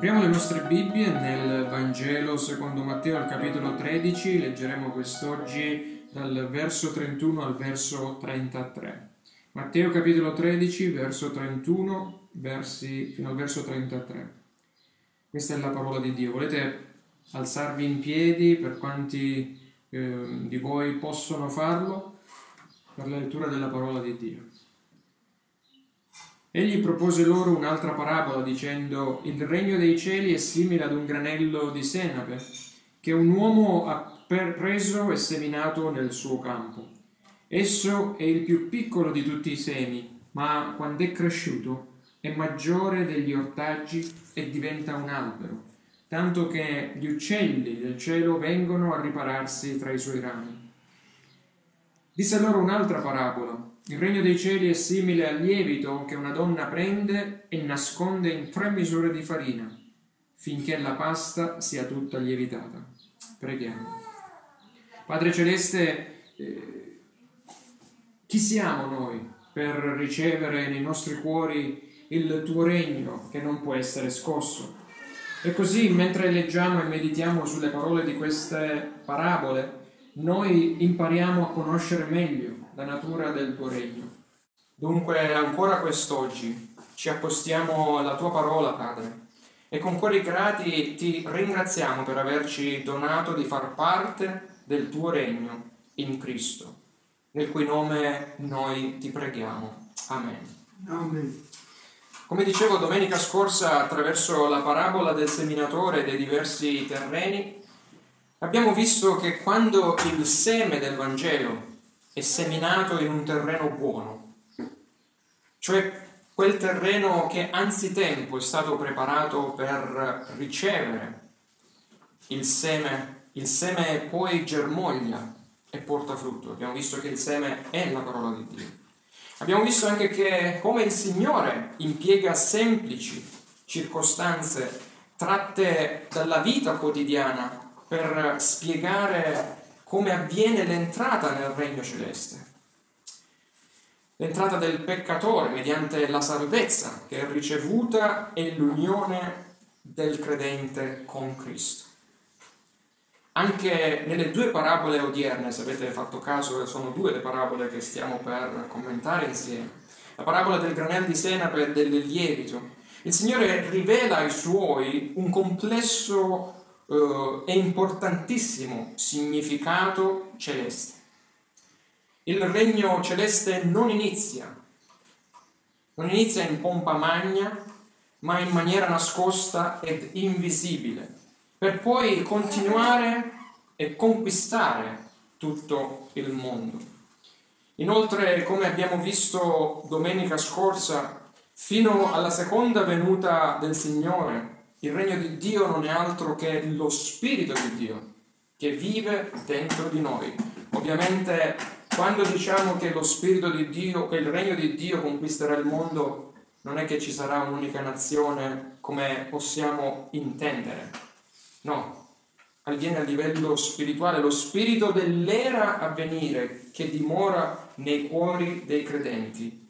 Apriamo le nostre Bibbie nel Vangelo secondo Matteo al capitolo 13, leggeremo quest'oggi dal verso 31 al verso 33. Matteo capitolo 13, verso 31 versi, fino al verso 33. Questa è la parola di Dio. Volete alzarvi in piedi per quanti eh, di voi possono farlo per la lettura della parola di Dio. Egli propose loro un'altra parabola dicendo il regno dei cieli è simile ad un granello di senape che un uomo ha preso e seminato nel suo campo. Esso è il più piccolo di tutti i semi, ma quando è cresciuto è maggiore degli ortaggi e diventa un albero, tanto che gli uccelli del cielo vengono a ripararsi tra i suoi rami. Disse loro un'altra parabola il regno dei cieli è simile al lievito che una donna prende e nasconde in tre misure di farina, finché la pasta sia tutta lievitata. Preghiamo. Padre Celeste, eh, chi siamo noi per ricevere nei nostri cuori il tuo regno che non può essere scosso? E così, mentre leggiamo e meditiamo sulle parole di queste parabole, noi impariamo a conoscere meglio la natura del tuo regno. Dunque, ancora quest'oggi ci accostiamo alla tua parola, Padre, e con cuori grati ti ringraziamo per averci donato di far parte del tuo regno in Cristo, nel cui nome noi ti preghiamo. Amen. Amen. Come dicevo domenica scorsa, attraverso la parabola del seminatore e dei diversi terreni, abbiamo visto che quando il seme del Vangelo è seminato in un terreno buono, cioè quel terreno che anzitempo è stato preparato per ricevere il seme, il seme poi germoglia e porta frutto. Abbiamo visto che il seme è la parola di Dio. Abbiamo visto anche che come il Signore impiega semplici circostanze tratte dalla vita quotidiana per spiegare come avviene l'entrata nel regno celeste. L'entrata del peccatore mediante la salvezza che è ricevuta e l'unione del credente con Cristo. Anche nelle due parabole odierne, se avete fatto caso, sono due le parabole che stiamo per commentare insieme. La parabola del granello di senape e del lievito. Il Signore rivela ai suoi un complesso eh, è importantissimo significato celeste. Il regno celeste non inizia, non inizia in pompa magna, ma in maniera nascosta ed invisibile, per poi continuare e conquistare tutto il mondo. Inoltre, come abbiamo visto domenica scorsa, fino alla seconda venuta del Signore, il regno di Dio non è altro che lo Spirito di Dio che vive dentro di noi. Ovviamente quando diciamo che lo Spirito di Dio, che il regno di Dio conquisterà il mondo, non è che ci sarà un'unica nazione come possiamo intendere. No, avviene a livello spirituale, lo spirito dell'era a venire che dimora nei cuori dei credenti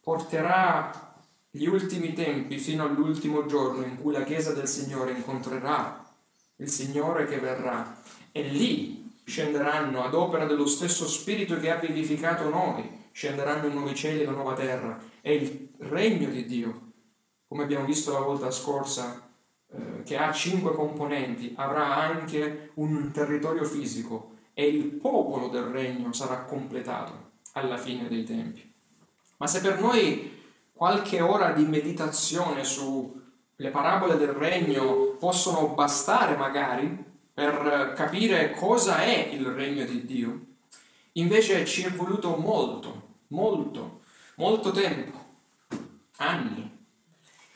porterà gli ultimi tempi fino all'ultimo giorno in cui la Chiesa del Signore incontrerà il Signore che verrà e lì scenderanno ad opera dello stesso Spirito che ha vivificato noi, scenderanno i nuovi cieli e la nuova terra e il regno di Dio, come abbiamo visto la volta scorsa, eh, che ha cinque componenti, avrà anche un territorio fisico e il popolo del regno sarà completato alla fine dei tempi. Ma se per noi qualche ora di meditazione sulle parabole del regno possono bastare magari per capire cosa è il regno di Dio. Invece ci è voluto molto, molto, molto tempo, anni,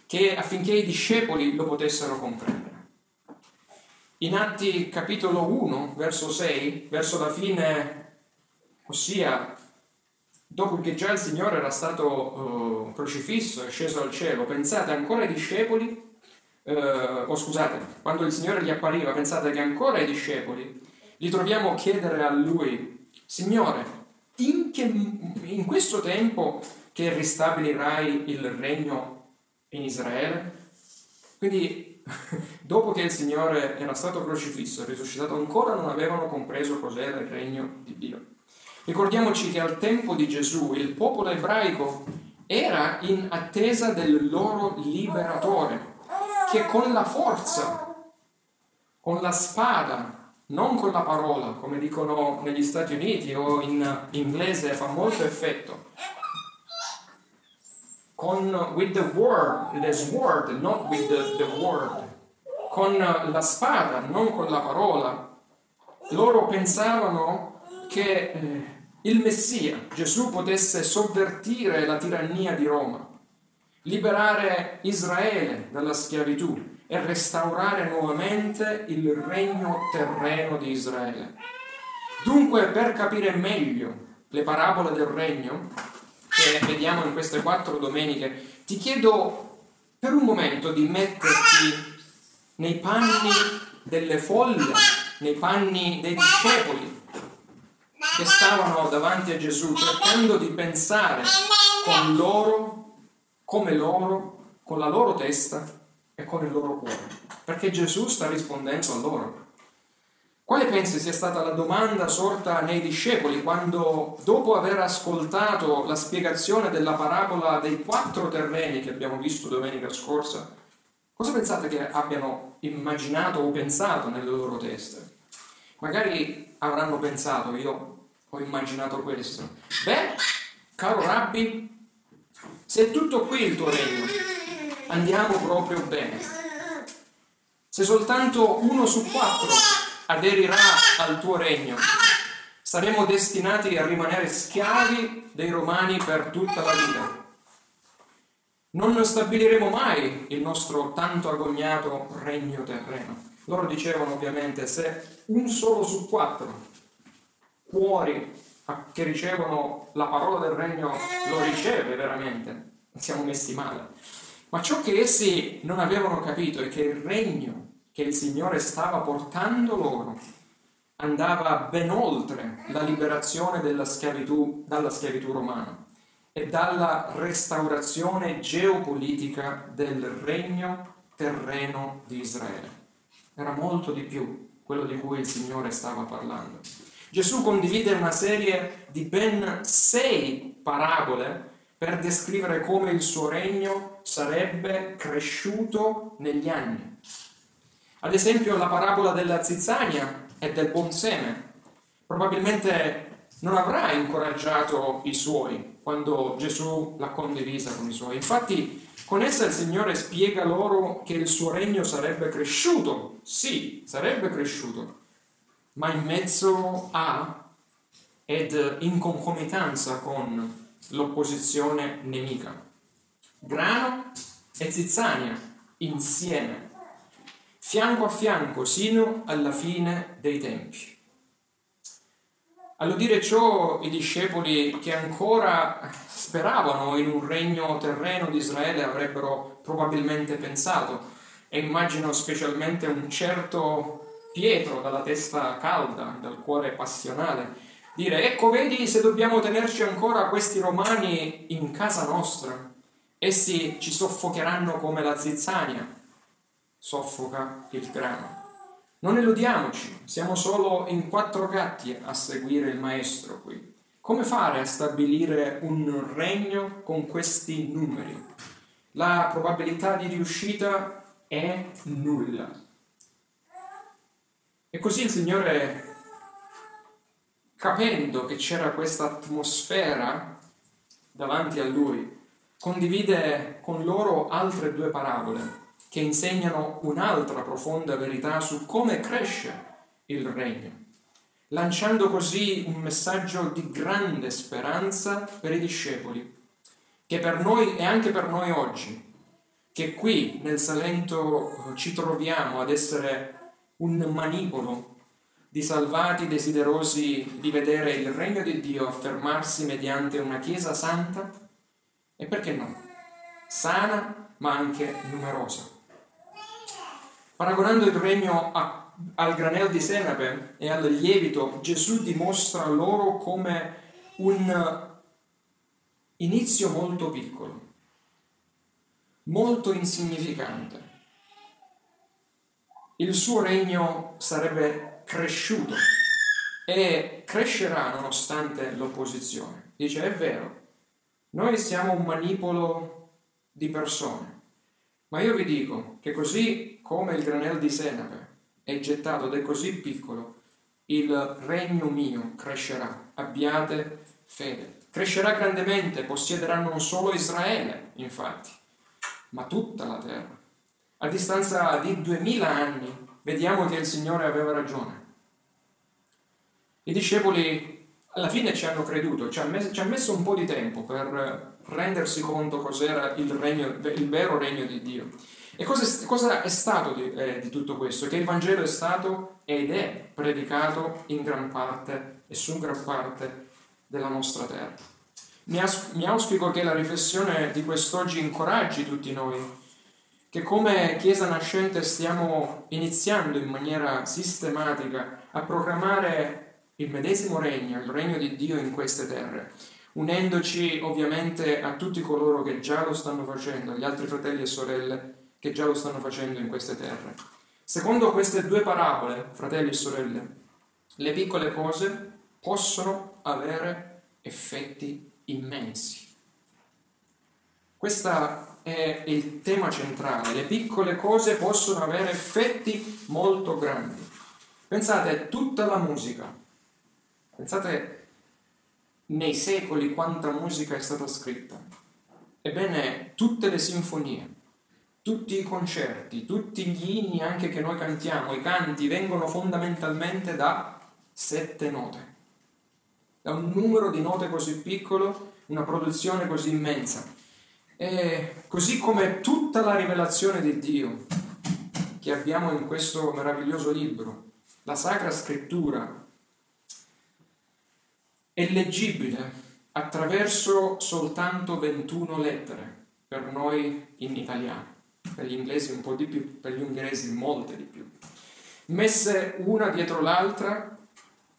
che affinché i discepoli lo potessero comprendere. In Atti capitolo 1, verso 6, verso la fine, ossia dopo che già il Signore era stato uh, crocifisso e sceso al cielo, pensate ancora ai discepoli, uh, o scusate, quando il Signore gli appariva, pensate che ancora ai discepoli li troviamo chiedere a Lui, Signore, in, che, in questo tempo che ristabilirai il regno in Israele? Quindi dopo che il Signore era stato crocifisso e risuscitato, ancora non avevano compreso cos'era il regno di Dio. Ricordiamoci che al tempo di Gesù il popolo ebraico era in attesa del loro liberatore, che con la forza, con la spada, non con la parola, come dicono negli Stati Uniti o in inglese fa molto effetto, con with the word, the sword, not with the, the word, con la spada, non con la parola. Loro pensavano che eh, il Messia, Gesù, potesse sovvertire la tirannia di Roma, liberare Israele dalla schiavitù e restaurare nuovamente il regno terreno di Israele. Dunque, per capire meglio le parabole del regno, che vediamo in queste quattro domeniche, ti chiedo per un momento di metterti nei panni delle folle, nei panni dei discepoli che stavano davanti a Gesù cercando di pensare con loro, come loro, con la loro testa e con il loro cuore, perché Gesù sta rispondendo a loro. Quale pensi sia stata la domanda sorta nei discepoli quando, dopo aver ascoltato la spiegazione della parabola dei quattro terreni che abbiamo visto domenica scorsa, cosa pensate che abbiano immaginato o pensato nelle loro teste? Magari avranno pensato, io ho immaginato questo. Beh, caro Rabbi, se è tutto qui il tuo regno, andiamo proprio bene. Se soltanto uno su quattro aderirà al tuo regno. Saremo destinati a rimanere schiavi dei romani per tutta la vita. Non stabiliremo mai il nostro tanto agognato regno terreno. Loro dicevano ovviamente se un solo su quattro cuori che ricevono la parola del regno lo riceve veramente, siamo messi male. Ma ciò che essi non avevano capito è che il regno che il Signore stava portando loro andava ben oltre la liberazione della schiavitù, dalla schiavitù romana e dalla restaurazione geopolitica del regno terreno di Israele. Era molto di più quello di cui il Signore stava parlando. Gesù condivide una serie di ben sei parabole per descrivere come il suo regno sarebbe cresciuto negli anni. Ad esempio la parabola della zizzania e del buon seme. Probabilmente non avrà incoraggiato i suoi quando Gesù l'ha condivisa con i suoi. Infatti con essa il Signore spiega loro che il suo regno sarebbe cresciuto. Sì, sarebbe cresciuto, ma in mezzo a ed in concomitanza con l'opposizione nemica. Grano e zizzania insieme fianco a fianco sino alla fine dei tempi. All'udire ciò i discepoli che ancora speravano in un regno terreno di Israele avrebbero probabilmente pensato, e immagino specialmente un certo Pietro dalla testa calda, dal cuore passionale, dire ecco vedi se dobbiamo tenerci ancora questi romani in casa nostra, essi ci soffocheranno come la zizzania soffoca il grano. Non illudiamoci, siamo solo in quattro gatti a seguire il maestro qui. Come fare a stabilire un regno con questi numeri? La probabilità di riuscita è nulla. E così il Signore, capendo che c'era questa atmosfera davanti a Lui, condivide con loro altre due parabole che insegnano un'altra profonda verità su come cresce il regno, lanciando così un messaggio di grande speranza per i discepoli, che per noi e anche per noi oggi, che qui nel Salento ci troviamo ad essere un manipolo di salvati desiderosi di vedere il regno di Dio affermarsi mediante una Chiesa santa? E perché no, sana ma anche numerosa. Paragonando il regno a, al granello di senape e al lievito, Gesù dimostra loro come un inizio molto piccolo, molto insignificante, il suo regno sarebbe cresciuto e crescerà nonostante l'opposizione. Dice, è vero, noi siamo un manipolo di persone, ma io vi dico che così come il granello di senape è gettato ed è così piccolo, il regno mio crescerà, abbiate fede. Crescerà grandemente, possiederà non solo Israele, infatti, ma tutta la terra. A distanza di duemila anni vediamo che il Signore aveva ragione. I discepoli alla fine ci hanno creduto, ci ha, messo, ci ha messo un po' di tempo per rendersi conto cos'era il, regno, il vero regno di Dio. E cosa, cosa è stato di, eh, di, tutto questo? Che il Vangelo è stato ed è predicato in gran parte e su gran parte della nostra terra. Mi, aus- mi auspico che la riflessione di quest'oggi incoraggi tutti noi, che come Chiesa nascente stiamo iniziando in maniera sistematica a proclamare il medesimo regno, il regno di Dio in queste terre, unendoci ovviamente a tutti coloro che già lo stanno facendo, agli altri fratelli e sorelle che già lo stanno facendo in queste terre. Secondo queste due parabole, fratelli e sorelle, le piccole cose possono avere effetti immensi. Questo è il tema centrale. Le piccole cose possono avere effetti molto grandi. Pensate, tutta la musica, Pensate nei secoli quanta musica è stata scritta. Ebbene, tutte le sinfonie, tutti i concerti, tutti gli inni anche che noi cantiamo, i canti vengono fondamentalmente da sette note. Da un numero di note così piccolo, una produzione così immensa. E così come tutta la rivelazione di Dio che abbiamo in questo meraviglioso libro, la Sacra Scrittura, è leggibile attraverso soltanto 21 lettere, per noi in italiano, per gli inglesi un po' di più, per gli ungheresi molte di più, messe una dietro l'altra.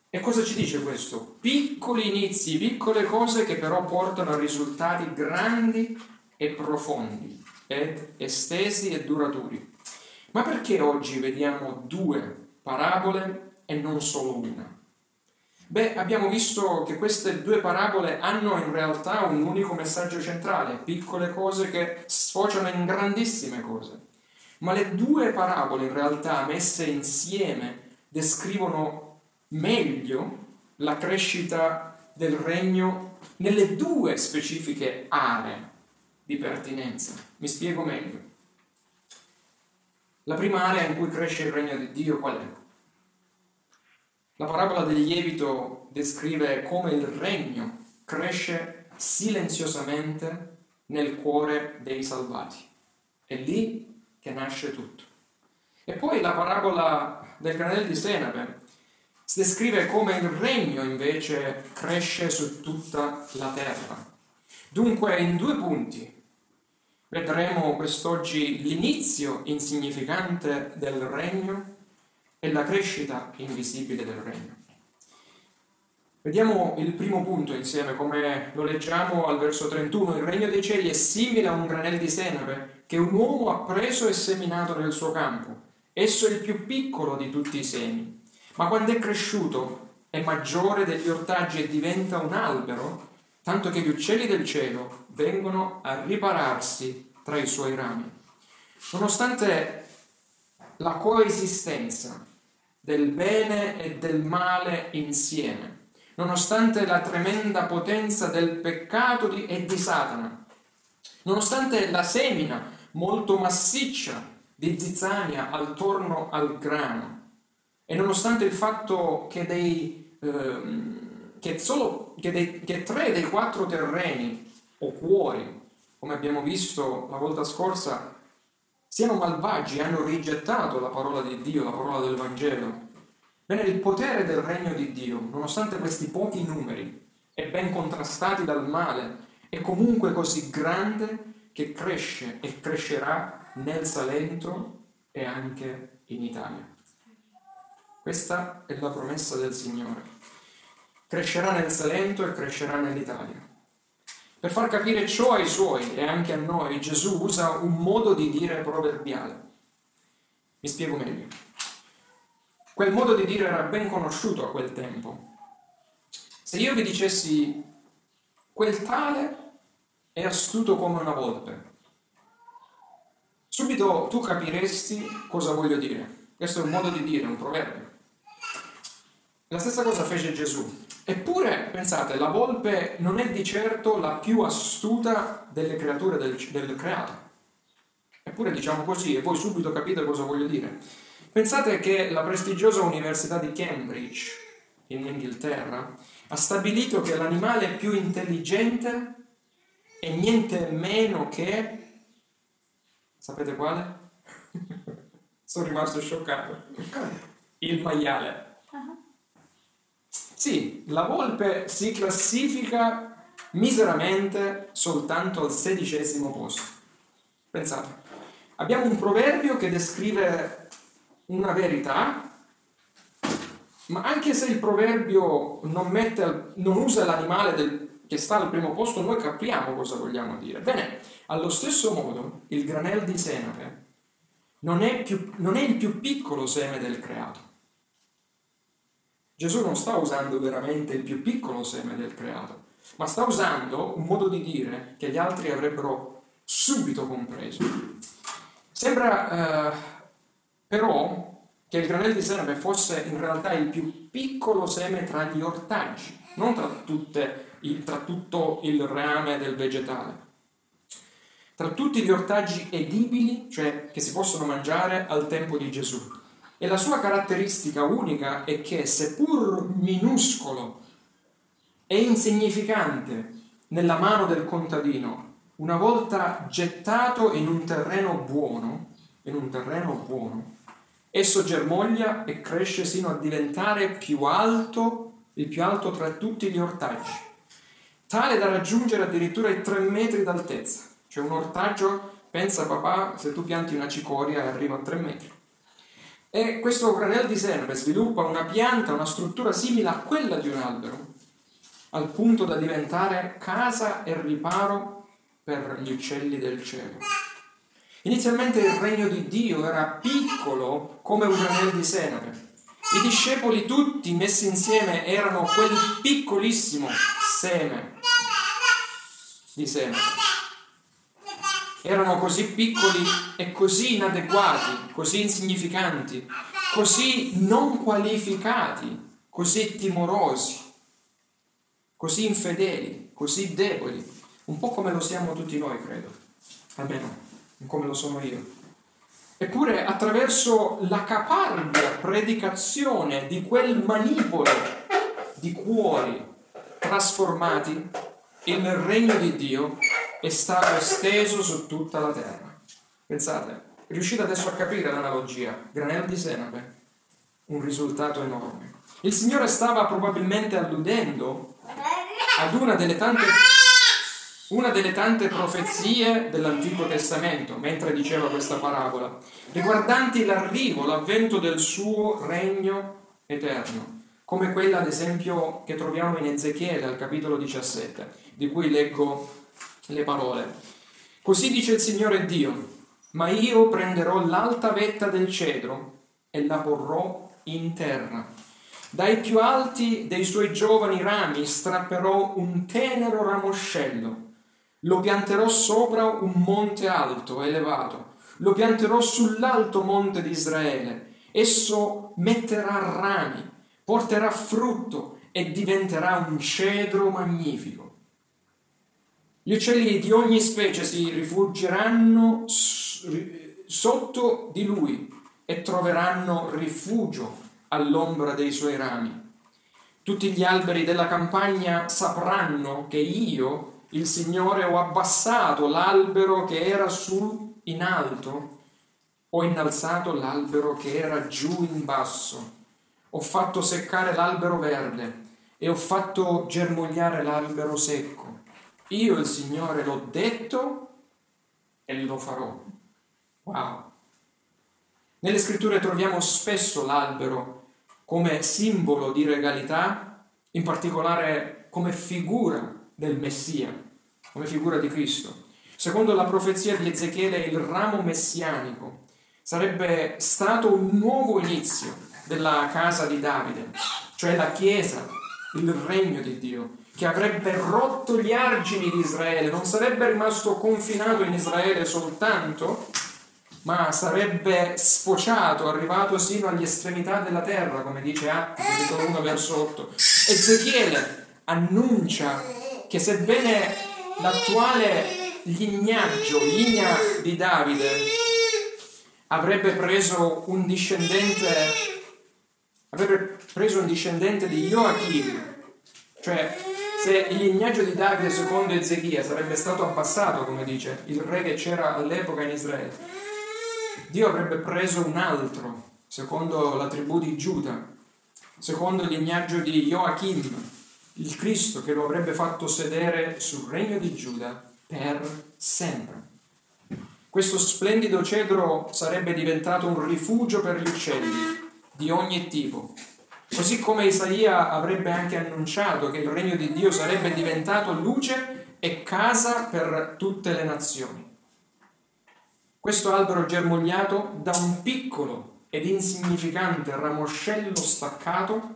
E cosa ci dice questo? Piccoli inizi, piccole cose che però portano a risultati grandi e profondi, ed estesi e duraturi. Ma perché oggi vediamo due parabole e non solo una? Beh, abbiamo visto che queste due parabole hanno in realtà un unico messaggio centrale, piccole cose che sfociano in grandissime cose. Ma le due parabole in realtà messe insieme descrivono meglio la crescita del regno nelle due specifiche aree di pertinenza. Mi spiego meglio. La prima area in cui cresce il regno di Dio qual è? La parabola del lievito descrive come il regno cresce silenziosamente nel cuore dei salvati. È lì che nasce tutto. E poi la parabola del granello di senape descrive come il regno invece cresce su tutta la terra. Dunque in due punti vedremo quest'oggi l'inizio insignificante del regno e la crescita invisibile del regno. Vediamo il primo punto insieme, come lo leggiamo al verso 31. Il regno dei cieli è simile a un granello di senape che un uomo ha preso e seminato nel suo campo. Esso è il più piccolo di tutti i semi, ma quando è cresciuto è maggiore degli ortaggi e diventa un albero, tanto che gli uccelli del cielo vengono a ripararsi tra i suoi rami. Nonostante la coesistenza del bene e del male insieme, nonostante la tremenda potenza del peccato e di Satana, nonostante la semina molto massiccia di zizzania attorno al grano e nonostante il fatto che, dei, ehm, che, solo, che, dei, che tre dei quattro terreni o cuori, come abbiamo visto la volta scorsa, siano malvagi, hanno rigettato la parola di Dio, la parola del Vangelo. Bene, il potere del regno di Dio, nonostante questi pochi numeri e ben contrastati dal male, è comunque così grande che cresce e crescerà nel Salento e anche in Italia. Questa è la promessa del Signore. Crescerà nel Salento e crescerà nell'Italia. Per far capire ciò ai suoi e anche a noi, Gesù usa un modo di dire proverbiale. Mi spiego meglio. Quel modo di dire era ben conosciuto a quel tempo. Se io vi dicessi quel tale è astuto come una volpe, subito tu capiresti cosa voglio dire. Questo è un modo di dire, un proverbio. La stessa cosa fece Gesù. Eppure, pensate, la volpe non è di certo la più astuta delle creature del, del creato. Eppure diciamo così e voi subito capite cosa voglio dire. Pensate che la prestigiosa Università di Cambridge, in Inghilterra, ha stabilito che l'animale più intelligente è niente meno che... Sapete quale? Sono rimasto scioccato. Il maiale. Sì, la volpe si classifica miseramente soltanto al sedicesimo posto. Pensate, abbiamo un proverbio che descrive una verità, ma anche se il proverbio non, mette, non usa l'animale del, che sta al primo posto, noi capiamo cosa vogliamo dire. Bene, allo stesso modo il granel di senape non è, più, non è il più piccolo seme del creato. Gesù non sta usando veramente il più piccolo seme del creato, ma sta usando un modo di dire che gli altri avrebbero subito compreso. Sembra eh, però che il granello di senape fosse in realtà il più piccolo seme tra gli ortaggi, non tra, tutte, il, tra tutto il rame del vegetale. Tra tutti gli ortaggi edibili, cioè che si possono mangiare al tempo di Gesù. E la sua caratteristica unica è che, seppur minuscolo e insignificante nella mano del contadino, una volta gettato in un terreno buono, in un terreno buono, esso germoglia e cresce sino a diventare più alto, il più alto tra tutti gli ortaggi, tale da raggiungere addirittura i tre metri d'altezza. Cioè un ortaggio, pensa papà, se tu pianti una cicoria arriva a tre metri. E questo granello di serve sviluppa una pianta, una struttura simile a quella di un albero, al punto da diventare casa e riparo per gli uccelli del cielo. Inizialmente il regno di Dio era piccolo come un granello di senape. I discepoli tutti messi insieme erano quel piccolissimo seme di senape erano così piccoli e così inadeguati, così insignificanti, così non qualificati, così timorosi, così infedeli, così deboli, un po' come lo siamo tutti noi, credo, almeno come lo sono io. Eppure attraverso la caparbia predicazione di quel manipolo di cuori trasformati, il regno di Dio è stato esteso su tutta la terra. Pensate, riuscite adesso a capire l'analogia? Granello di senape, un risultato enorme. Il Signore stava probabilmente alludendo ad una delle tante, una delle tante profezie dell'Antico Testamento, mentre diceva questa parabola, riguardanti l'arrivo, l'avvento del suo regno eterno come quella ad esempio che troviamo in Ezechiele al capitolo 17, di cui leggo le parole. Così dice il Signore Dio, ma io prenderò l'alta vetta del cedro e la porrò in terra. Dai più alti dei suoi giovani rami strapperò un tenero ramoscello, lo pianterò sopra un monte alto, elevato, lo pianterò sull'alto monte di Israele. Esso metterà rami, porterà frutto e diventerà un cedro magnifico. Gli uccelli di ogni specie si rifuggeranno sotto di lui e troveranno rifugio all'ombra dei suoi rami. Tutti gli alberi della campagna sapranno che io, il Signore, ho abbassato l'albero che era su in alto, ho innalzato l'albero che era giù in basso, ho fatto seccare l'albero verde e ho fatto germogliare l'albero secco. Io il Signore l'ho detto e lo farò. Wow. Nelle scritture troviamo spesso l'albero come simbolo di regalità, in particolare come figura del Messia, come figura di Cristo. Secondo la profezia di Ezechiele, il ramo messianico sarebbe stato un nuovo inizio della casa di Davide, cioè la Chiesa, il regno di Dio, che avrebbe rotto gli argini di Israele, non sarebbe rimasto confinato in Israele soltanto, ma sarebbe sfociato, arrivato sino alle estremità della terra, come dice Atti, capitolo 1, verso 8. Ezechiele annuncia che sebbene l'attuale lignaggio, linea di Davide, avrebbe preso un discendente avrebbe preso un discendente di Joachim, cioè se lignaggio di Davide secondo Ezechia sarebbe stato abbassato, come dice il re che c'era all'epoca in Israele, Dio avrebbe preso un altro, secondo la tribù di Giuda, secondo lignaggio di Joachim, il Cristo che lo avrebbe fatto sedere sul regno di Giuda per sempre. Questo splendido cedro sarebbe diventato un rifugio per gli uccelli, di ogni tipo. Così come Isaia avrebbe anche annunciato che il regno di Dio sarebbe diventato luce e casa per tutte le nazioni. Questo albero germogliato da un piccolo ed insignificante ramoscello staccato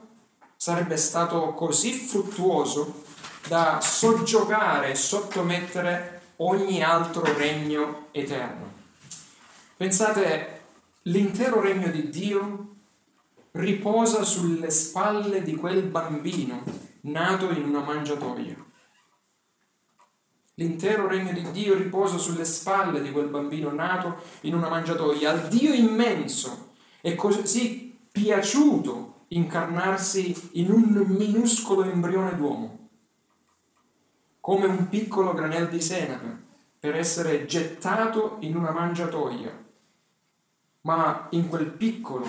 sarebbe stato così fruttuoso da soggiogare e sottomettere ogni altro regno eterno. Pensate, l'intero regno di Dio riposa sulle spalle di quel bambino nato in una mangiatoia. L'intero regno di Dio riposa sulle spalle di quel bambino nato in una mangiatoia. Al Dio immenso è così piaciuto incarnarsi in un minuscolo embrione d'uomo, come un piccolo granel di senape, per essere gettato in una mangiatoia. Ma in quel piccolo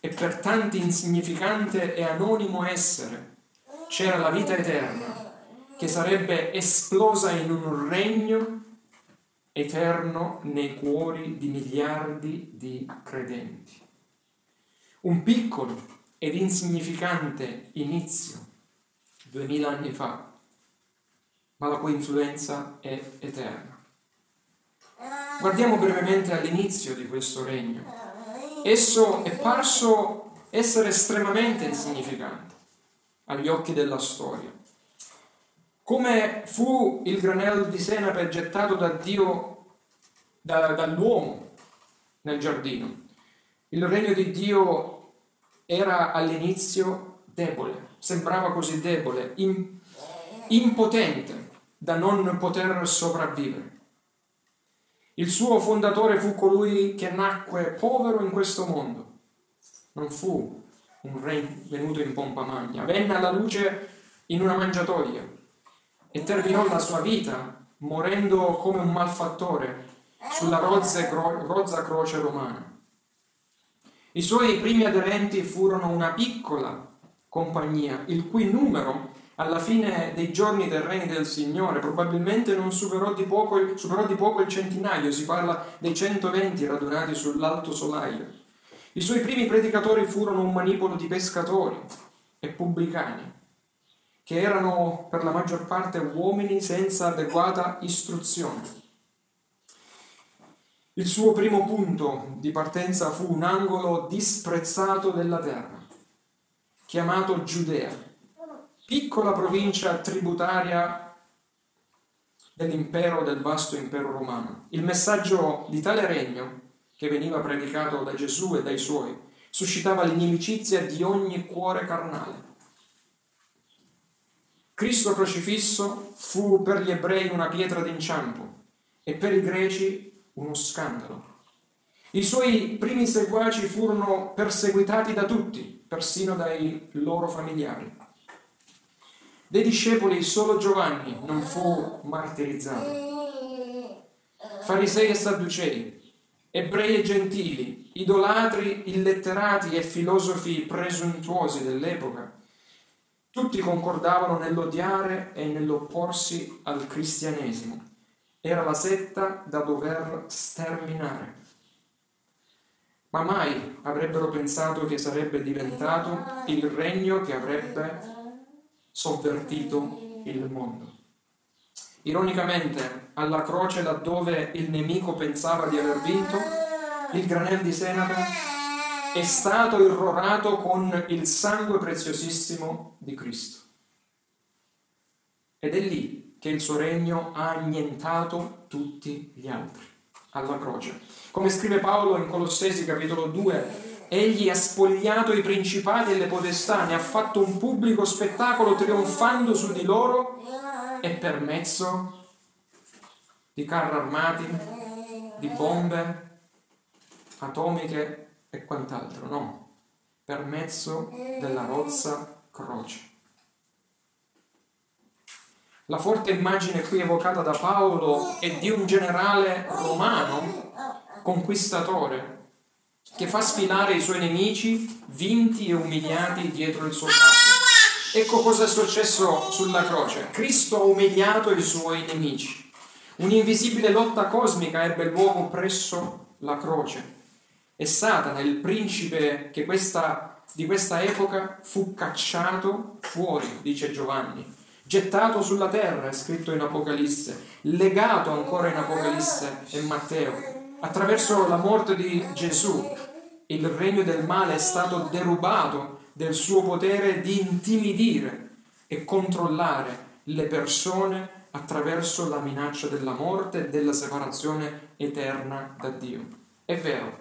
e per tanti insignificante e anonimo essere c'era la vita eterna che sarebbe esplosa in un regno eterno nei cuori di miliardi di credenti. Un piccolo ed insignificante inizio, duemila anni fa, ma la cui influenza è eterna. Guardiamo brevemente all'inizio di questo regno esso è parso essere estremamente insignificante agli occhi della storia. Come fu il granello di senape gettato da Dio, da, dall'uomo nel giardino. Il regno di Dio era all'inizio debole, sembrava così debole, impotente da non poter sopravvivere. Il suo fondatore fu colui che nacque povero in questo mondo. Non fu un re venuto in pompa magna, venne alla luce in una mangiatoia e terminò la sua vita morendo come un malfattore sulla rozza, rozza croce romana. I suoi primi aderenti furono una piccola compagnia, il cui numero alla fine dei giorni del regno del Signore, probabilmente non superò di, poco, superò di poco il centinaio, si parla dei 120 radunati sull'alto solaio. I suoi primi predicatori furono un manipolo di pescatori e pubblicani, che erano per la maggior parte uomini senza adeguata istruzione. Il suo primo punto di partenza fu un angolo disprezzato della terra, chiamato Giudea piccola provincia tributaria dell'impero, del vasto impero romano. Il messaggio di tale regno, che veniva predicato da Gesù e dai suoi, suscitava l'inimicizia di ogni cuore carnale. Cristo crocifisso fu per gli ebrei una pietra d'inciampo e per i greci uno scandalo. I suoi primi seguaci furono perseguitati da tutti, persino dai loro familiari. Dei discepoli solo Giovanni non fu martirizzato. Farisei e sadducei, ebrei e gentili, idolatri, illetterati e filosofi presuntuosi dell'epoca, tutti concordavano nell'odiare e nell'opporsi al cristianesimo. Era la setta da dover sterminare. Ma mai avrebbero pensato che sarebbe diventato il regno che avrebbe sovvertito il mondo. Ironicamente, alla croce laddove il nemico pensava di aver vinto, il granel di senape è stato irrorato con il sangue preziosissimo di Cristo. Ed è lì che il suo regno ha annientato tutti gli altri, alla croce. Come scrive Paolo in Colossesi capitolo 2, egli ha spogliato i principati e le potestà, ne ha fatto un pubblico spettacolo trionfando su di loro e per mezzo di carri armati, di bombe atomiche e quant'altro, no, per mezzo della rozza croce. La forte immagine qui evocata da Paolo è di un generale romano, conquistatore, che fa sfilare i suoi nemici vinti e umiliati dietro il suo capo. Ecco cosa è successo sulla croce. Cristo ha umiliato i suoi nemici. Un'invisibile lotta cosmica ebbe luogo presso la croce e Satana, il principe questa, di questa epoca, fu cacciato fuori, dice Giovanni, gettato sulla terra, è scritto in Apocalisse, legato ancora in Apocalisse e Matteo. Attraverso la morte di Gesù, il regno del male è stato derubato del suo potere di intimidire e controllare le persone attraverso la minaccia della morte e della separazione eterna da Dio. È vero,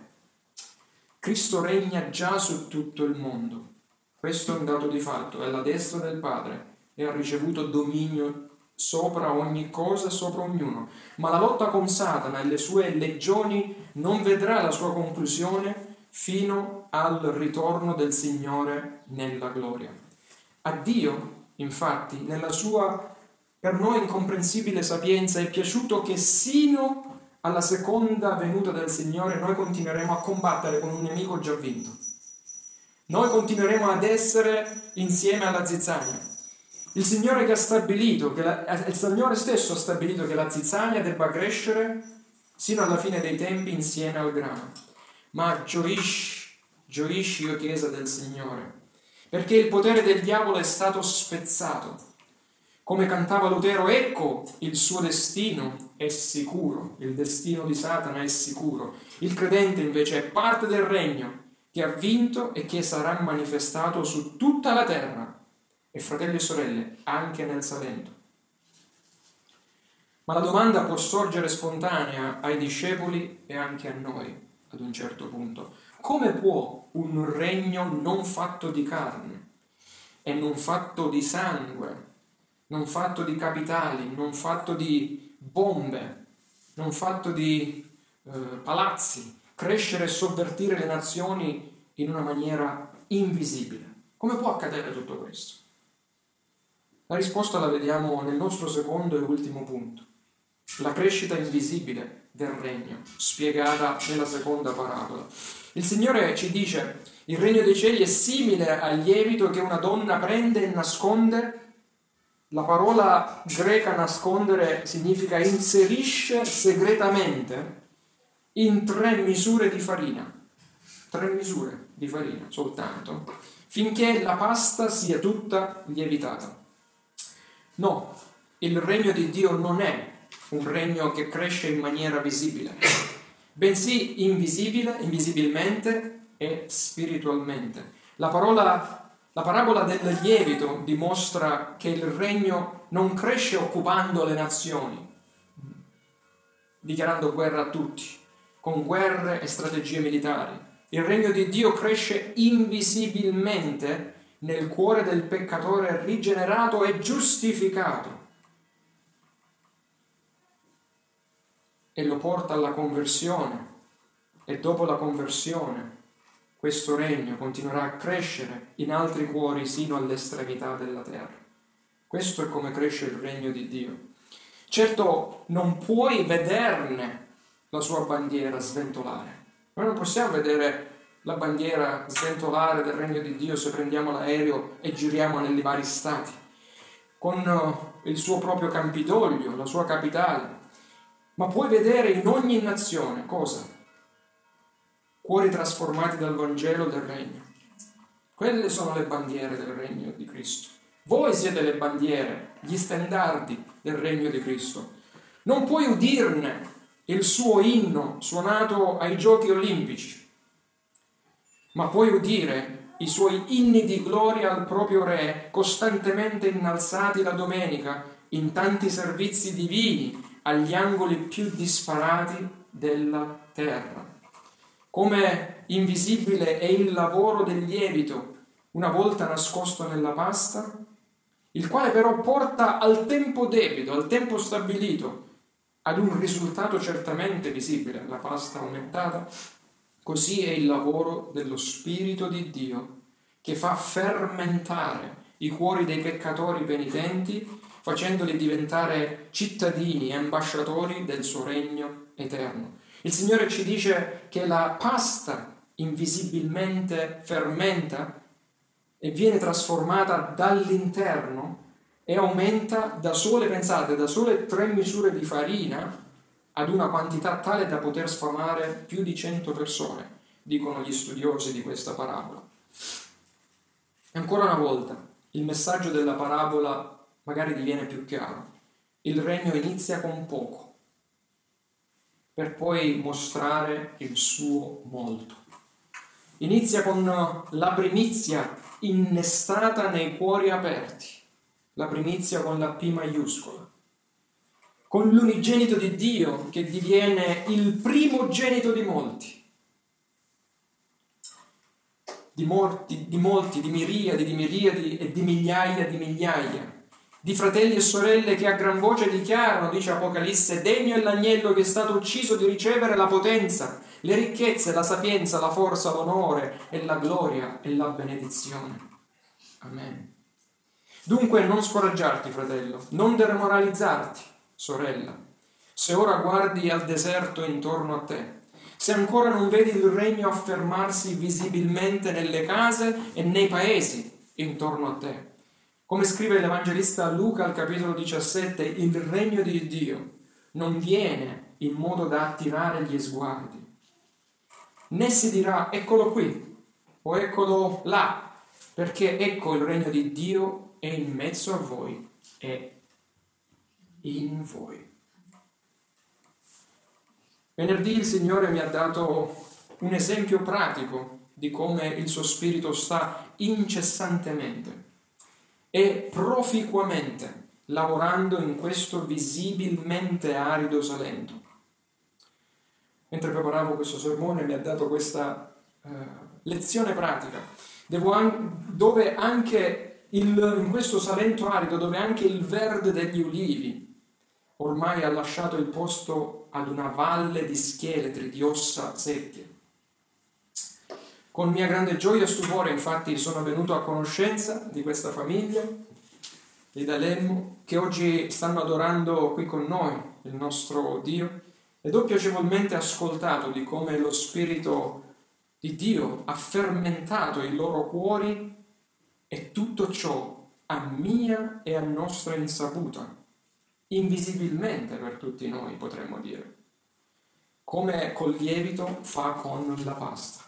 Cristo regna già su tutto il mondo. Questo è un dato di fatto, è alla destra del Padre e ha ricevuto dominio sopra ogni cosa sopra ognuno. Ma la lotta con Satana e le sue legioni non vedrà la sua conclusione fino al ritorno del Signore nella gloria. A Dio, infatti, nella sua per noi incomprensibile sapienza, è piaciuto che sino alla seconda venuta del Signore noi continueremo a combattere con un nemico già vinto. Noi continueremo ad essere insieme alla zizzania. Il Signore che ha stabilito, che la, il Signore stesso ha stabilito che la zizzania debba crescere sino alla fine dei tempi insieme al grano. Ma gioisci, gioisci, o Chiesa del Signore, perché il potere del diavolo è stato spezzato come cantava Lutero, ecco il suo destino è sicuro, il destino di Satana è sicuro. Il credente invece è parte del regno che ha vinto e che sarà manifestato su tutta la terra. E fratelli e sorelle, anche nel Salento. Ma la domanda può sorgere spontanea ai discepoli e anche a noi ad un certo punto. Come può un regno non fatto di carne e non fatto di sangue non fatto di capitali, non fatto di bombe, non fatto di eh, palazzi, crescere e sovvertire le nazioni in una maniera invisibile. Come può accadere tutto questo? La risposta la vediamo nel nostro secondo e ultimo punto, la crescita invisibile del regno, spiegata nella seconda parabola. Il Signore ci dice, il regno dei cieli è simile al lievito che una donna prende e nasconde la parola greca nascondere significa inserisce segretamente in tre misure di farina, tre misure di farina soltanto, finché la pasta sia tutta lievitata. No, il regno di Dio non è un regno che cresce in maniera visibile, bensì invisibile, invisibilmente e spiritualmente. La parola la parabola del lievito dimostra che il regno non cresce occupando le nazioni, dichiarando guerra a tutti, con guerre e strategie militari. Il regno di Dio cresce invisibilmente nel cuore del peccatore rigenerato e giustificato e lo porta alla conversione e dopo la conversione questo regno continuerà a crescere in altri cuori sino all'estremità della terra. Questo è come cresce il regno di Dio. Certo, non puoi vederne la sua bandiera sventolare. Noi non possiamo vedere la bandiera sventolare del regno di Dio se prendiamo l'aereo e giriamo nei vari stati, con eh, il suo proprio Campidoglio, la sua capitale. Ma puoi vedere in ogni nazione cosa? cuori trasformati dal Vangelo del Regno. Quelle sono le bandiere del Regno di Cristo. Voi siete le bandiere, gli stendardi del Regno di Cristo. Non puoi udirne il suo inno suonato ai giochi olimpici, ma puoi udire i suoi inni di gloria al proprio Re costantemente innalzati la domenica in tanti servizi divini agli angoli più disparati della terra. Come invisibile è il lavoro del lievito, una volta nascosto nella pasta, il quale però porta al tempo debito, al tempo stabilito, ad un risultato certamente visibile, la pasta aumentata, così è il lavoro dello Spirito di Dio che fa fermentare i cuori dei peccatori penitenti, facendoli diventare cittadini e ambasciatori del suo regno eterno. Il Signore ci dice che la pasta invisibilmente fermenta e viene trasformata dall'interno e aumenta da sole, pensate, da sole tre misure di farina ad una quantità tale da poter sfamare più di cento persone, dicono gli studiosi di questa parabola. Ancora una volta, il messaggio della parabola magari diviene più chiaro. Il regno inizia con poco, per poi mostrare il suo molto. Inizia con la primizia innestata nei cuori aperti, la primizia con la P maiuscola, con l'unigenito di Dio che diviene il primogenito di molti, di, morti, di molti, di miriadi, di miriadi e di migliaia di migliaia di fratelli e sorelle che a gran voce dichiarano, dice Apocalisse, degno è l'agnello che è stato ucciso di ricevere la potenza, le ricchezze, la sapienza, la forza, l'onore e la gloria e la benedizione. Amen. Dunque non scoraggiarti, fratello, non demoralizzarti, sorella, se ora guardi al deserto intorno a te, se ancora non vedi il regno affermarsi visibilmente nelle case e nei paesi intorno a te. Come scrive l'Evangelista Luca al capitolo 17, il regno di Dio non viene in modo da attirare gli sguardi, né si dirà eccolo qui o eccolo là, perché ecco il regno di Dio è in mezzo a voi, è in voi. Venerdì il Signore mi ha dato un esempio pratico di come il suo spirito sta incessantemente e proficuamente lavorando in questo visibilmente arido Salento. Mentre preparavo questo sermone mi ha dato questa eh, lezione pratica, an- dove anche il, in questo Salento arido, dove anche il verde degli ulivi ormai ha lasciato il posto ad una valle di scheletri, di ossa secche. Con mia grande gioia e stupore infatti sono venuto a conoscenza di questa famiglia di Dalemmo che oggi stanno adorando qui con noi il nostro Dio ed ho piacevolmente ascoltato di come lo Spirito di Dio ha fermentato i loro cuori e tutto ciò a mia e a nostra insaputa invisibilmente per tutti noi, potremmo dire, come col lievito fa con la pasta.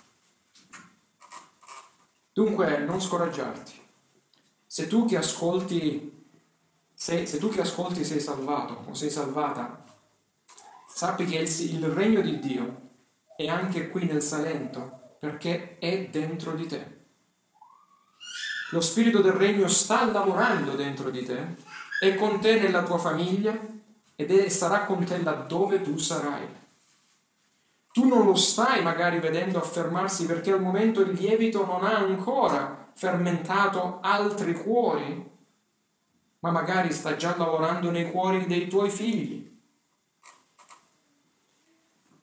Dunque non scoraggiarti. Se tu che ascolti, se, se tu che ascolti sei salvato o sei salvata, sappi che il, il regno di Dio è anche qui nel Salento perché è dentro di te. Lo spirito del regno sta lavorando dentro di te è con te nella tua famiglia ed sarà con te laddove tu sarai. Tu non lo stai magari vedendo affermarsi perché al momento il lievito non ha ancora fermentato altri cuori, ma magari sta già lavorando nei cuori dei tuoi figli,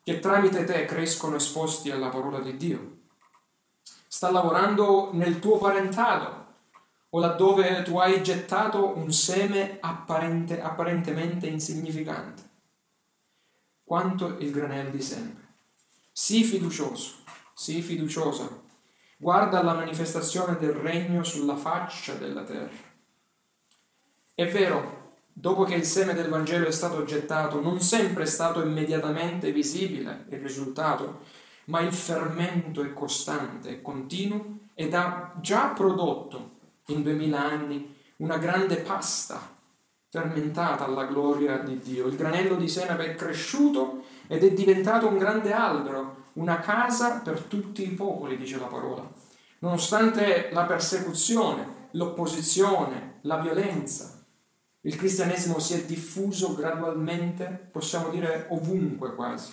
che tramite te crescono esposti alla parola di Dio. Sta lavorando nel tuo parentato, o laddove tu hai gettato un seme apparente, apparentemente insignificante. Quanto il granello di sempre. Sii fiducioso, sii fiduciosa. Guarda la manifestazione del regno sulla faccia della terra. È vero, dopo che il seme del Vangelo è stato gettato, non sempre è stato immediatamente visibile il risultato, ma il fermento è costante, è continuo ed ha già prodotto in duemila anni una grande pasta fermentata alla gloria di Dio. Il granello di senape è cresciuto ed è diventato un grande albero, una casa per tutti i popoli, dice la parola. Nonostante la persecuzione, l'opposizione, la violenza, il cristianesimo si è diffuso gradualmente, possiamo dire ovunque quasi.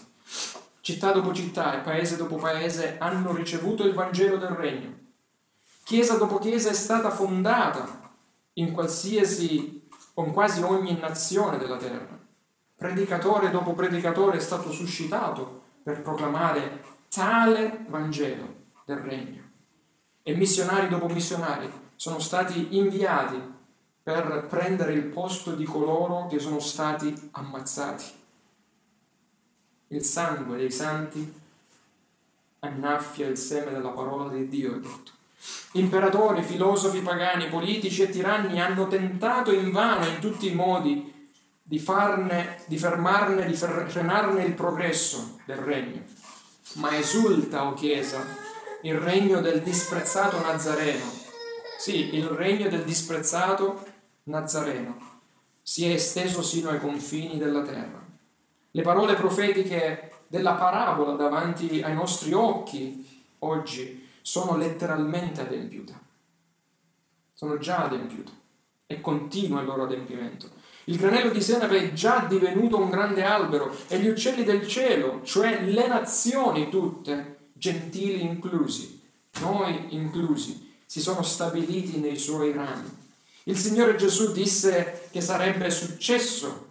Città dopo città e paese dopo paese hanno ricevuto il Vangelo del Regno. Chiesa dopo chiesa è stata fondata in qualsiasi, con quasi ogni nazione della terra. Predicatore dopo predicatore è stato suscitato per proclamare tale Vangelo del Regno. E missionari dopo missionari sono stati inviati per prendere il posto di coloro che sono stati ammazzati il sangue dei santi annaffia il seme della parola di Dio, è detto. Imperatori, filosofi pagani, politici e tiranni hanno tentato invano in tutti i modi di, farne, di fermarne, di frenarne il progresso del regno. Ma esulta, o Chiesa, il regno del disprezzato Nazareno. Sì, il regno del disprezzato Nazareno si è esteso sino ai confini della terra. Le parole profetiche della parabola davanti ai nostri occhi oggi sono letteralmente adempiute. Sono già adempiute e continua il loro adempimento. Il granello di senape è già divenuto un grande albero e gli uccelli del cielo, cioè le nazioni tutte, gentili inclusi, noi inclusi, si sono stabiliti nei suoi rami. Il Signore Gesù disse che sarebbe successo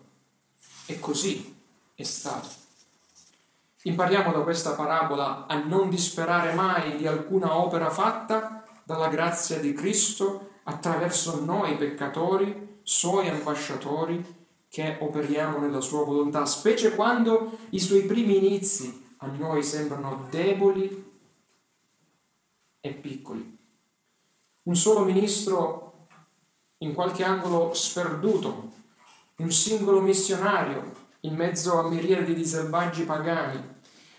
e così è stato. Impariamo da questa parabola a non disperare mai di alcuna opera fatta dalla grazia di Cristo attraverso noi peccatori, suoi ambasciatori che operiamo nella sua volontà, specie quando i suoi primi inizi a noi sembrano deboli e piccoli. Un solo ministro in qualche angolo sperduto, un singolo missionario in mezzo a miriadi di selvaggi pagani,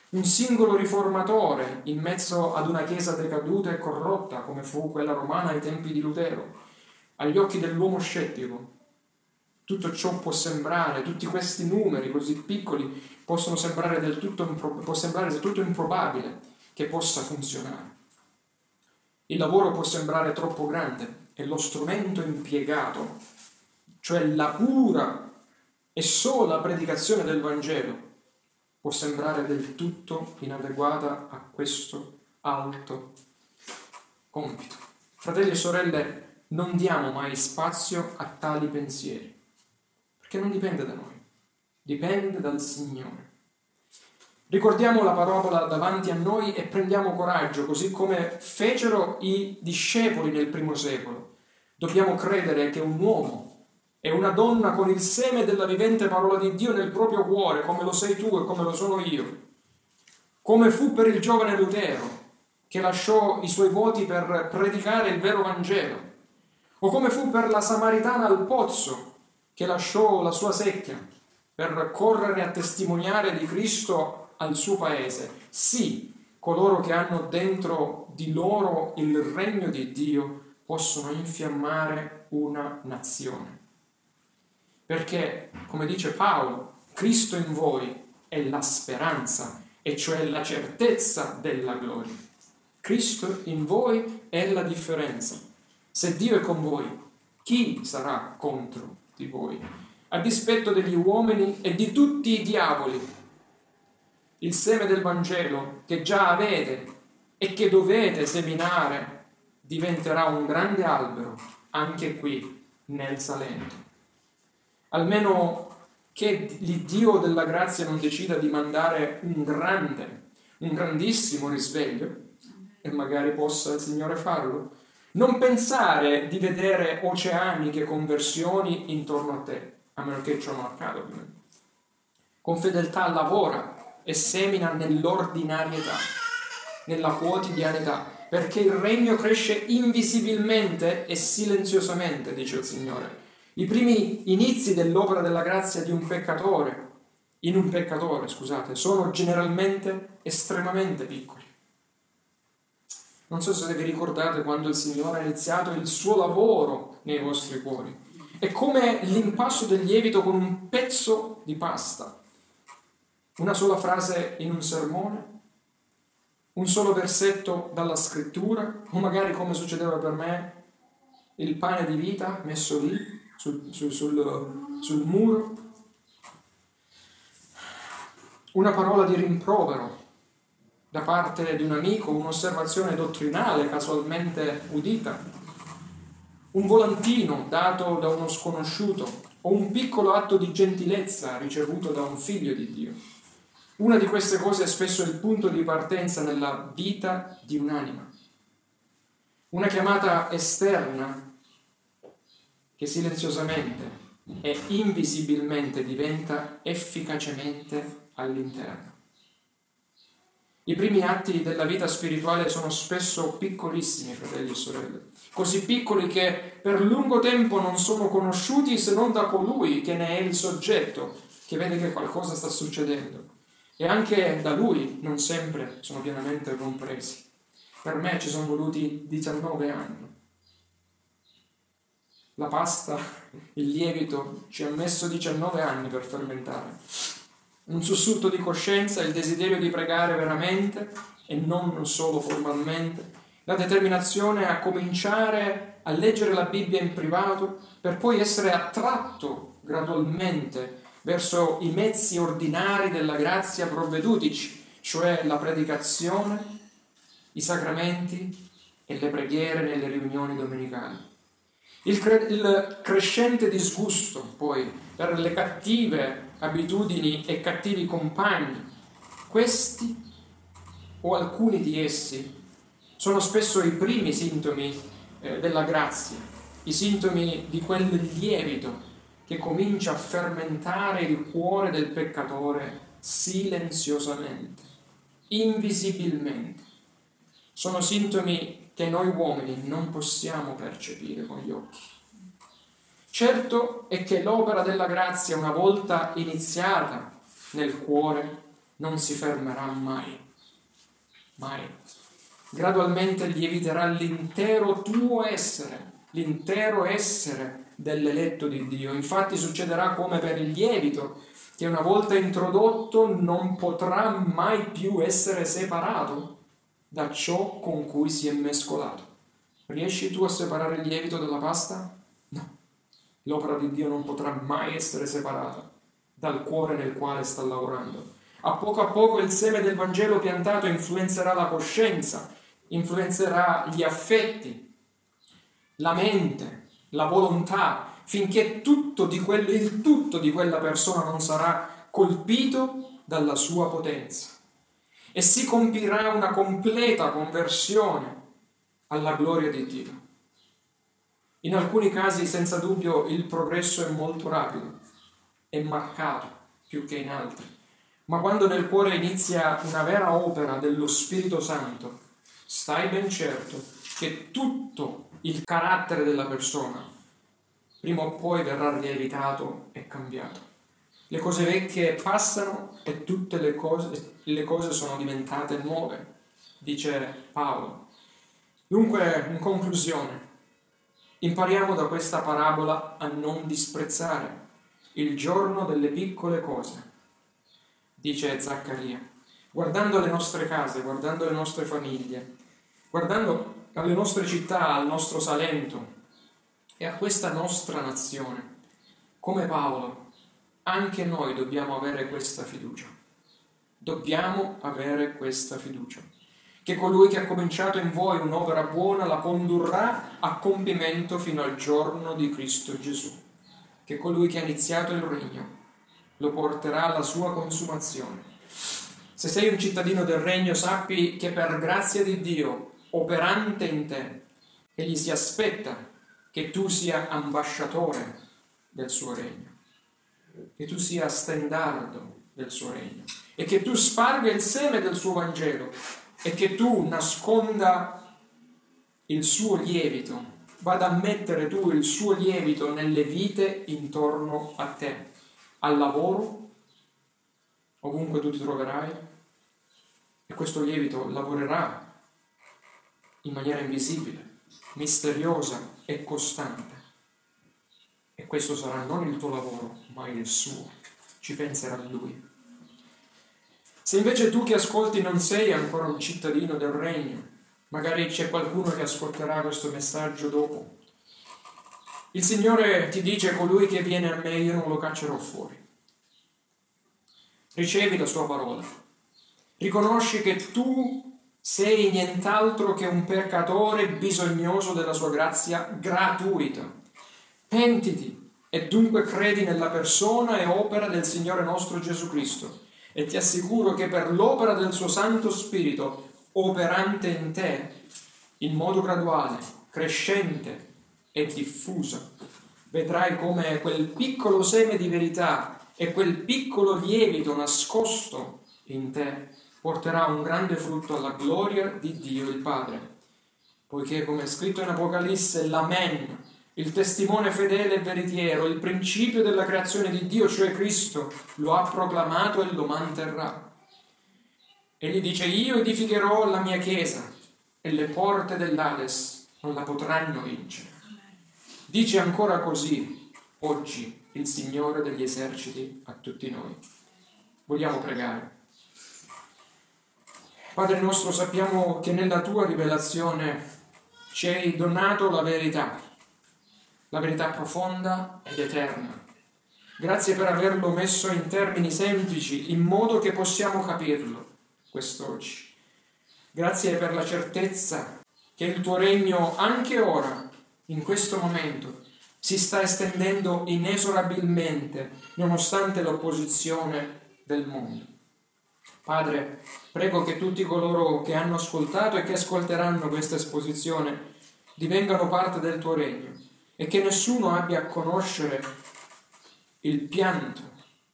un singolo riformatore in mezzo ad una chiesa decaduta e corrotta come fu quella romana ai tempi di Lutero, agli occhi dell'uomo scettico. Tutto ciò può sembrare, tutti questi numeri così piccoli possono sembrare del tutto, può sembrare del tutto improbabile che possa funzionare. Il lavoro può sembrare troppo grande e lo strumento impiegato, cioè la pura e solo la predicazione del Vangelo può sembrare del tutto inadeguata a questo alto compito. Fratelli e sorelle, non diamo mai spazio a tali pensieri, perché non dipende da noi, dipende dal Signore. Ricordiamo la parabola davanti a noi e prendiamo coraggio, così come fecero i discepoli nel primo secolo. Dobbiamo credere che un uomo è una donna con il seme della vivente parola di Dio nel proprio cuore, come lo sei tu e come lo sono io. Come fu per il giovane Lutero, che lasciò i suoi voti per predicare il vero Vangelo. O come fu per la Samaritana al pozzo, che lasciò la sua secchia per correre a testimoniare di Cristo al suo paese. Sì, coloro che hanno dentro di loro il regno di Dio possono infiammare una nazione. Perché, come dice Paolo, Cristo in voi è la speranza, e cioè la certezza della gloria. Cristo in voi è la differenza. Se Dio è con voi, chi sarà contro di voi? A dispetto degli uomini e di tutti i diavoli, il seme del Vangelo che già avete e che dovete seminare diventerà un grande albero anche qui nel Salento almeno che l'Iddio della grazia non decida di mandare un grande, un grandissimo risveglio, e magari possa il Signore farlo, non pensare di vedere oceaniche conversioni intorno a te, a meno che ciò non accada ovviamente. Con fedeltà lavora e semina nell'ordinarietà, nella quotidianità, perché il regno cresce invisibilmente e silenziosamente, dice il Signore i primi inizi dell'opera della grazia di un peccatore, in un peccatore, scusate, sono generalmente estremamente piccoli. Non so se vi ricordate quando il Signore ha iniziato il suo lavoro nei vostri cuori. È come l'impasto del lievito con un pezzo di pasta. Una sola frase in un sermone, un solo versetto dalla scrittura, o magari come succedeva per me, il pane di vita messo lì sul, sul, sul, sul muro, una parola di rimprovero da parte di un amico, un'osservazione dottrinale casualmente udita, un volantino dato da uno sconosciuto o un piccolo atto di gentilezza ricevuto da un figlio di Dio. Una di queste cose è spesso il punto di partenza nella vita di un'anima. Una chiamata esterna che silenziosamente e invisibilmente diventa efficacemente all'interno. I primi atti della vita spirituale sono spesso piccolissimi, fratelli e sorelle, così piccoli che per lungo tempo non sono conosciuti se non da colui che ne è il soggetto, che vede che qualcosa sta succedendo. E anche da lui non sempre sono pienamente compresi. Per me ci sono voluti 19 anni. La pasta, il lievito, ci ha messo 19 anni per fermentare un sussulto di coscienza, il desiderio di pregare veramente e non solo formalmente, la determinazione a cominciare a leggere la Bibbia in privato per poi essere attratto gradualmente verso i mezzi ordinari della grazia provvedutici, cioè la predicazione, i sacramenti e le preghiere nelle riunioni domenicali. Il, cre- il crescente disgusto poi per le cattive abitudini e cattivi compagni, questi o alcuni di essi sono spesso i primi sintomi eh, della grazia, i sintomi di quel lievito che comincia a fermentare il cuore del peccatore silenziosamente, invisibilmente. Sono sintomi che noi uomini non possiamo percepire con gli occhi. Certo è che l'opera della grazia, una volta iniziata nel cuore, non si fermerà mai. Mai. Gradualmente lieviterà l'intero tuo essere, l'intero essere dell'eletto di Dio. Infatti succederà come per il lievito, che una volta introdotto non potrà mai più essere separato da ciò con cui si è mescolato. Riesci tu a separare il lievito dalla pasta? L'opera di Dio non potrà mai essere separata dal cuore nel quale sta lavorando. A poco a poco il seme del Vangelo piantato influenzerà la coscienza, influenzerà gli affetti, la mente, la volontà, finché tutto quel, il tutto di quella persona non sarà colpito dalla sua potenza. E si compirà una completa conversione alla gloria di Dio. In alcuni casi, senza dubbio, il progresso è molto rapido, è marcato più che in altri. Ma quando nel cuore inizia una vera opera dello Spirito Santo, stai ben certo che tutto il carattere della persona prima o poi verrà rievitato e cambiato. Le cose vecchie passano e tutte le cose, le cose sono diventate nuove, dice Paolo. Dunque, in conclusione, Impariamo da questa parabola a non disprezzare il giorno delle piccole cose, dice Zaccaria, guardando le nostre case, guardando le nostre famiglie, guardando alle nostre città, al nostro Salento e a questa nostra nazione. Come Paolo, anche noi dobbiamo avere questa fiducia. Dobbiamo avere questa fiducia che colui che ha cominciato in voi un'opera buona la condurrà a compimento fino al giorno di Cristo Gesù, che colui che ha iniziato il regno lo porterà alla sua consumazione. Se sei un cittadino del regno, sappi che per grazia di Dio, operante in te, egli si aspetta che tu sia ambasciatore del suo regno, che tu sia stendardo del suo regno e che tu sparga il seme del suo Vangelo e che tu nasconda il suo lievito, vada a mettere tu il suo lievito nelle vite intorno a te, al lavoro, ovunque tu ti troverai, e questo lievito lavorerà in maniera invisibile, misteriosa e costante. E questo sarà non il tuo lavoro, ma il suo. Ci penserà lui. Se invece tu che ascolti non sei ancora un cittadino del regno, magari c'è qualcuno che ascolterà questo messaggio dopo, il Signore ti dice colui che viene a me io non lo caccerò fuori. Ricevi la sua parola. Riconosci che tu sei nient'altro che un peccatore bisognoso della sua grazia gratuita. Pentiti e dunque credi nella persona e opera del Signore nostro Gesù Cristo e ti assicuro che per l'opera del suo Santo Spirito operante in te, in modo graduale, crescente e diffuso, vedrai come quel piccolo seme di verità e quel piccolo lievito nascosto in te porterà un grande frutto alla gloria di Dio il Padre. Poiché, come è scritto in Apocalisse, l'Amen, il testimone fedele e veritiero, il principio della creazione di Dio, cioè Cristo, lo ha proclamato e lo manterrà. Egli dice, io edificherò la mia chiesa e le porte dell'Ades non la potranno vincere. Dice ancora così oggi il Signore degli eserciti a tutti noi. Vogliamo pregare. Padre nostro, sappiamo che nella tua rivelazione ci hai donato la verità, la verità profonda ed eterna. Grazie per averlo messo in termini semplici, in modo che possiamo capirlo quest'oggi. Grazie per la certezza che il tuo regno anche ora, in questo momento, si sta estendendo inesorabilmente nonostante l'opposizione del mondo. Padre, prego che tutti coloro che hanno ascoltato e che ascolteranno questa esposizione divengano parte del tuo regno e che nessuno abbia a conoscere il pianto,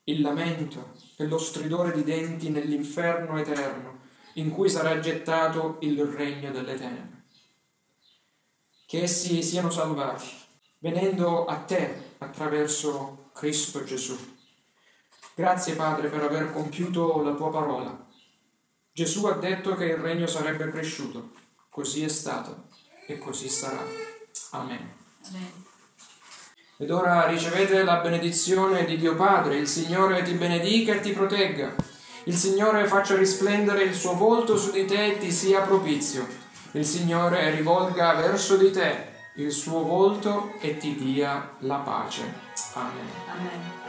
il lamento e lo stridore di denti nell'inferno eterno in cui sarà gettato il regno delle tenebre. Che essi siano salvati venendo a te attraverso Cristo Gesù. Grazie Padre per aver compiuto la tua parola. Gesù ha detto che il regno sarebbe cresciuto, così è stato e così sarà. Amen. Ed ora ricevete la benedizione di Dio Padre, il Signore ti benedica e ti protegga, il Signore faccia risplendere il suo volto su di te e ti sia propizio, il Signore rivolga verso di te il suo volto e ti dia la pace. Amen. Amen.